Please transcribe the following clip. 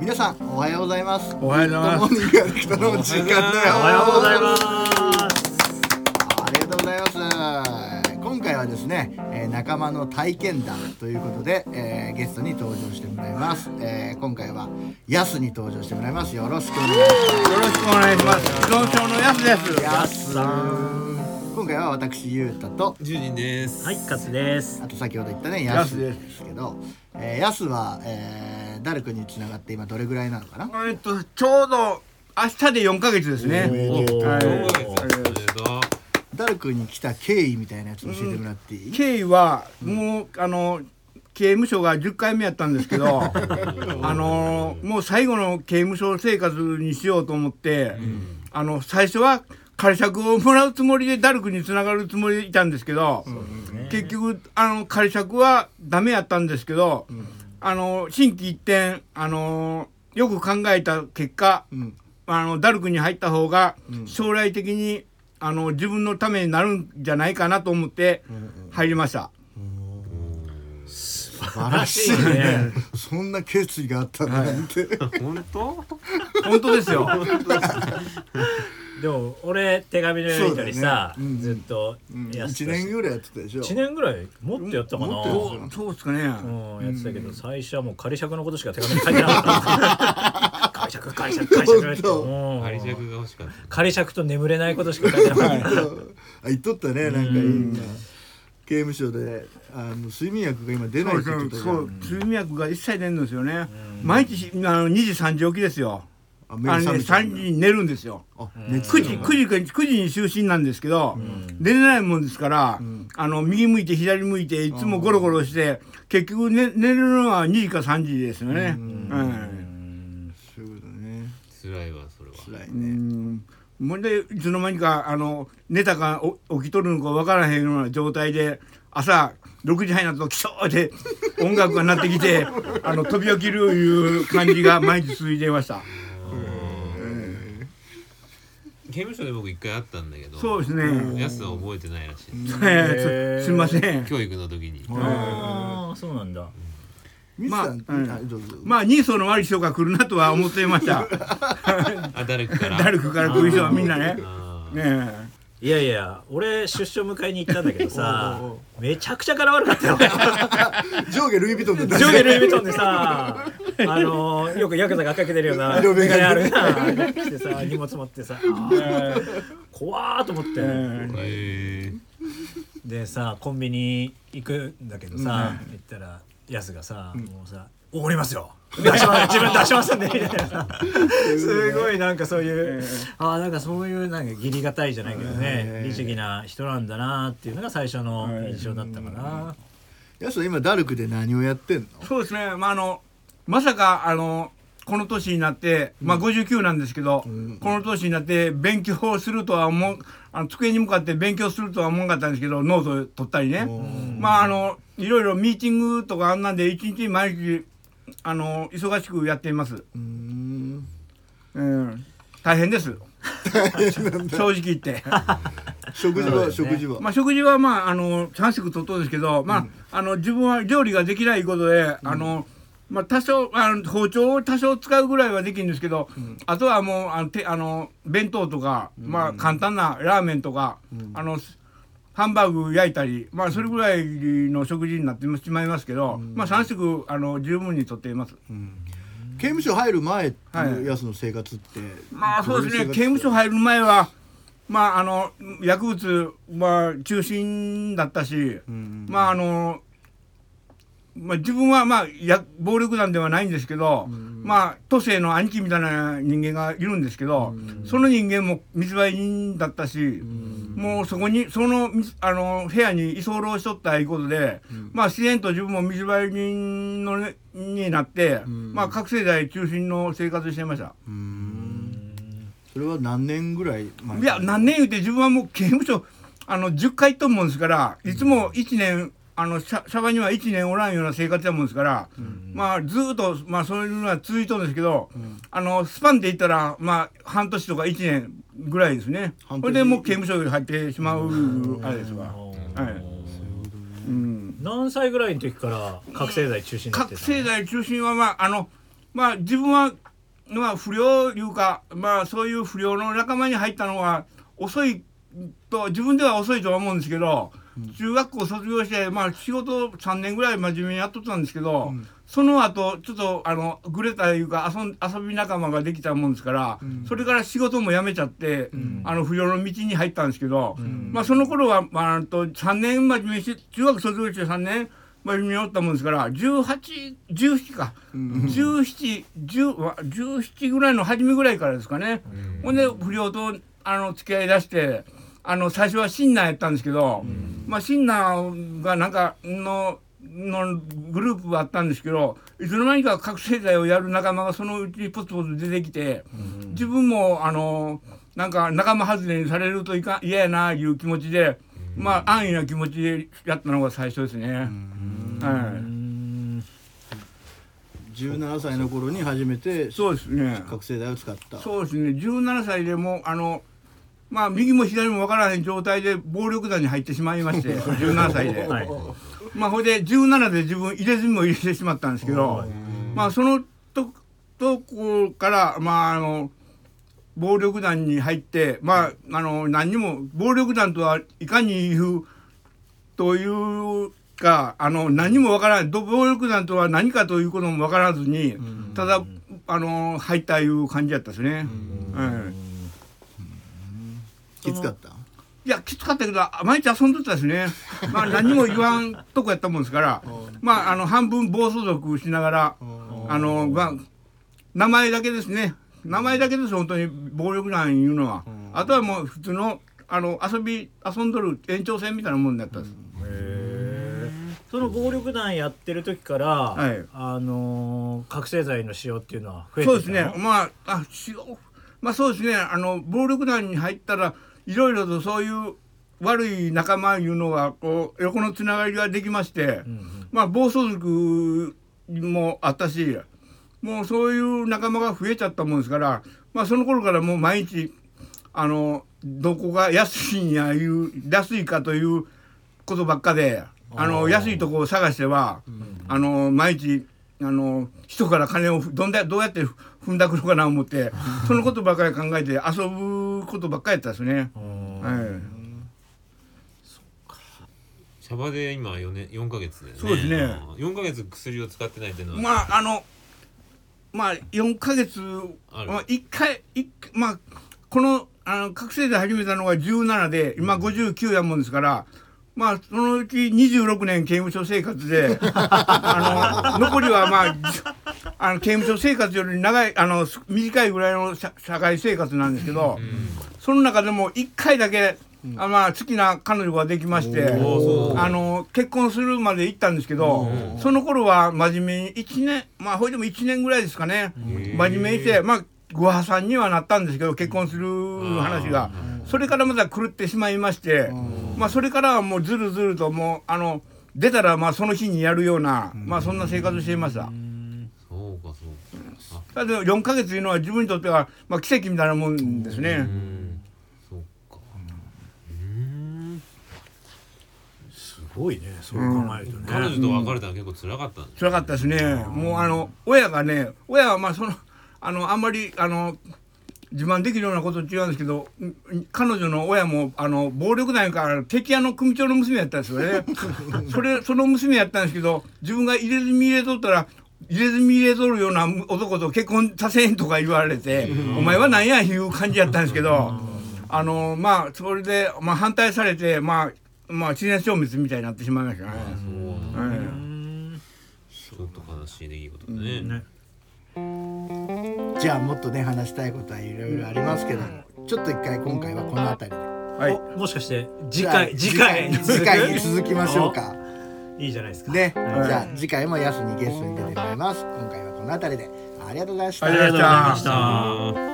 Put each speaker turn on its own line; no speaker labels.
皆さんおはようございます。
おはようございます。
の時間だよ。
おはようございます。
ありがとうございます。今回はですね、えー仲間の体験談ということで、えーゲストに登場してもらいます、えー今回はヤスに登場してもらいます。よろしくお願いします。
よろしくお願いします。依存症のやつです。
ヤスさん。今回は私ゆうたと
ジュニです。
はい、勝です。
あと先ほど言ったねヤス
ヤスで
ですすけど、えー、ヤスは、えー、ダルクにつながって今どれぐらいなのかな？
えっとちょうど明日で4ヶ月ですね。
ダルクに来た経緯みたいなやつ教えてもらっていい、
経緯はもうあの刑務所が10回目やったんですけど、あのもう最後の刑務所生活にしようと思って、あの最初は仮釈をもらうつもりでダルクにつながるつもりでいたんですけど、結局あの仮釈はダメやったんですけど、あの心機一転あのよく考えた結果、
ん。
あのダルクに入った方が将来的に、あの自分のためになるんじゃないかなと思って入りました。
素晴らしいね。そんな決意があったなんて、
本当？
本当ですよ。
でも、俺手紙のやり取りさ、
そうだねうん
ずっとやって
1
たし
年ぐらいやってたでしょ
一年ぐらい？もっとやったかな。
もっとや
そうそうですかね。
うん、やってたけど、最初はもう仮釈のことしか手紙に書いてなかった。仮釈、仮釈、仮釈って。
本当
うん
仮釈が欲しかった。
仮釈と眠れないことしか書いてなかった。
あ言っとったねなんかいいな刑務所であの睡眠薬が今出ないって言
そう
ってたじゃん
そう睡眠薬が一切出んのですよね。毎日あの2時3時起きですよ。
あ
のね
が覚めちゃう
3時に寝るんですよ。
あ熱
9時9時か9時に就寝なんですけど、寝れないもんですから、あの右向いて左向いていつもゴロゴロして結局、ね、寝るのは2時か3時ですよね。うん。
そういうことね。
辛いわそれは。
辛いうね
ん。もうでいつの間にかあの寝たかお起きとるのか分からへんような状態で朝6時半になるとキショーって音楽が鳴ってきてあの飛び起きるいう感じが毎日続いていました。
刑務所で僕一回会ったんだけど。
そうですね。
やすは覚えてないらしい。
えー すすみません。
教育の時に。
ああ、そうなんだ。
まあまあ人相の悪い人が来るなとは思っていました。
あダルクから。
ダルクから来る人はみんなね。ね
いやいや、俺出所迎えに行ったんだけどさ、めちゃくちゃ柄悪かったよ。
上下ルイ・ヴィトンだった
上下ルイ・ヴィトンでさ、あのー、よくヤクザがかけてるような
色眼鏡
眼鏡あるな、来てさ、荷物持ってさ、怖ーと思って。
え
でさ、コンビニ行くんだけどさ、行ったら、ヤスがさ、もうさ、おごりますよ。出します。自分出しますんで。みたいなさすごいなんかそういう、ああなんかそういうなんか義理がたいじゃないけどね、律儀な人なんだなっていうのが最初の印象だったかな、
やすは今ダルクで何をやってんの？
そうですね。まああのまさかあのこの年になって、まあ59なんですけど、この年になって勉強をするとは思うあの机に向かって勉強するとは思わなかったんですけどノート取ったりね。まああのいろいろミーティングとかあんなんで一日毎日あの忙しくやっています。
うーん。
うん、大変です。正直言って。
食事は、食事は、
まあ食事はまああの3食とっとんですけど、まああの自分は料理ができないことで、あのまあ多少あの包丁を多少使うぐらいはできるんですけど、あとはもうあのてあの弁当とか、まあ簡単なラーメンとか、あのハンバーグ焼いたり、まあそれぐらいの食事になってしまいますけど、まあ3食あの十分にとっています。
刑務所入る前って
はい
いうやつの生活って、
まあそうですね。刑務所入る前はまああの薬物まあ中心だったし、まああのまあ自分はまあや暴力団ではないんですけど、まあ都政の兄貴みたいな人間がいるんですけど、その人間も密売人だったし、もうそこにそのみあの部屋に居候しとったいうことで、まあ自然と自分も密売人の、ね、になって、まあ覚醒剤中心の生活してました。
それは何年ぐらい前？
いや何年言うて自分はもう刑務所あの10回行っとんもんですからいつも1年あのシャバには1年おらんような生活やもんですから、まあずーっとまあそういうのは続いとるんですけど、あのスパンで言ったらまあ半年とか1年ぐらいですね。それでもう刑務所に入ってしまうあれですわ、はい。うん、
何歳ぐらいの時から覚醒剤中心になってたの？
覚醒剤中心はまああのまあ自分はまあ不良いうかまあそういう不良の仲間に入ったのは遅いと自分では遅いとは思うんですけど、中学校卒業してまあ仕事3年ぐらい真面目にやっとったんですけど、その後ちょっとあのぐれたいうか遊ん遊び仲間ができたもんですから、それから仕事も辞めちゃって、あの不良の道に入ったんですけど、まあその頃は、まあ、あと3年真面目にして中学卒業して3年真面目におったもんですから1817か、1710は17ぐらいの初めぐらいからですかね、ほんで不良とあの付き合いだしてあの最初はシンナーやったんですけど、まあシンナーがなんかののグループがあったんですけどいつの間にか覚醒剤をやる仲間がそのうちポツポツ出てきて、自分もあのなんか仲間外れにされるといかん嫌やないう気持ちで、まあ安易な気持ちでやったのが最初ですね。はい
17歳の頃に初めて
そうですね。
覚醒剤を使った
そうですね。17歳でもうあのまあ右も左もわからない状態で暴力団に入ってしまいまして、17歳で。
はい。
まあほいで17で自分入れ墨も入れてしまったんですけど、まあそのととこからまああの暴力団に入ってまああの何にも暴力団とはいかにいうというかあの何もわからない。ど暴力団とは何かということもわからずに、ただあの入ったいう感じやったですね。はい
きつかった？
いやきつかったけど毎日遊んどったですね。まあ 何も言わんとこやったもんですから、まああの半分暴走族しながら、あのまあ名前だけですね。名前だけです本当に暴力団いうのは。あとはもう普通のあの遊び遊んどる延長線みたいなもんだったです。
その暴力団やってる時から、
はい
あのー覚醒剤の使用っていうのは増えてた
そうですね。まああしまあそうですね。あの暴力団に入ったらいろいろとそういう悪い仲間いうのがこう横のつながりができまして。まあ暴走族もあったしもうそういう仲間が増えちゃったもんですからまあその頃からもう毎日あのどこが安いんやいう安いかということばっかであの安いとこを探しては、あの毎日あの人から金をどんだどうやって踏んだくのかな思ってそのことばっかり考えて遊ぶことばっかりやったですね。はい。
シャバで今4年4ヶ月でね。
そうですね。
4ヶ月薬を使ってないっていうのは、
まああのまあ4ヶ月まあ1回一まあこのあの覚醒剤始めたのが17で今59やもんですから、まあそのうち26年刑務所生活であの残りはまあじあの刑務所生活より長いあのす短いぐらいの社社会生活なんですけど、その中でも1回だけ、あまあ好きな彼女ができまして。あの結婚するまで行ったんですけど、その頃は真面目に1年まあほいでも1年ぐらいですかね。真面目にしてまあご破産にはなったんですけど結婚する話がそれからまた狂ってしまいましてまあそれからはもうずるずるともうあの出たらまあその日にやるようなまあそんな生活していました。
そうかそうか。あ
だって4ヶ月というのは自分にとってはまあ奇跡みたいなもんですね。
うん。そうか。うん。
すごいねそう考えるとね、
彼女と別れたら結構辛かったんです
辛かったですね。もうあの親がね親はまあそのあのあんまりあの自慢できるようなこと違うんですけどん彼女の親もあの暴力団から敵屋の組長の娘やったんですよね。それその娘やったんですけど自分が入れ墨入れとったら入れ墨入れとるような男と結婚させんとか言われて「お前は何や」いう感じやったんですけどあのまあそれで、まあ、反対されてまあまあ自然消滅みたいになってしまいましたね。はい。
ちょっと悲しい出来事だね。
ね
じゃあもっとね話したいことはいろいろありますけどもちょっと一回今回はこの辺りで。
はい。
おもしかして次回次回
次回次回に続きましょうか。
いいじゃないですか。
ね、
はい。
じゃあ次回もヤスにゲストに出てもらいます。今回はこの辺りで。ありがとうございました。
ありがとうございまし
ありがとうございました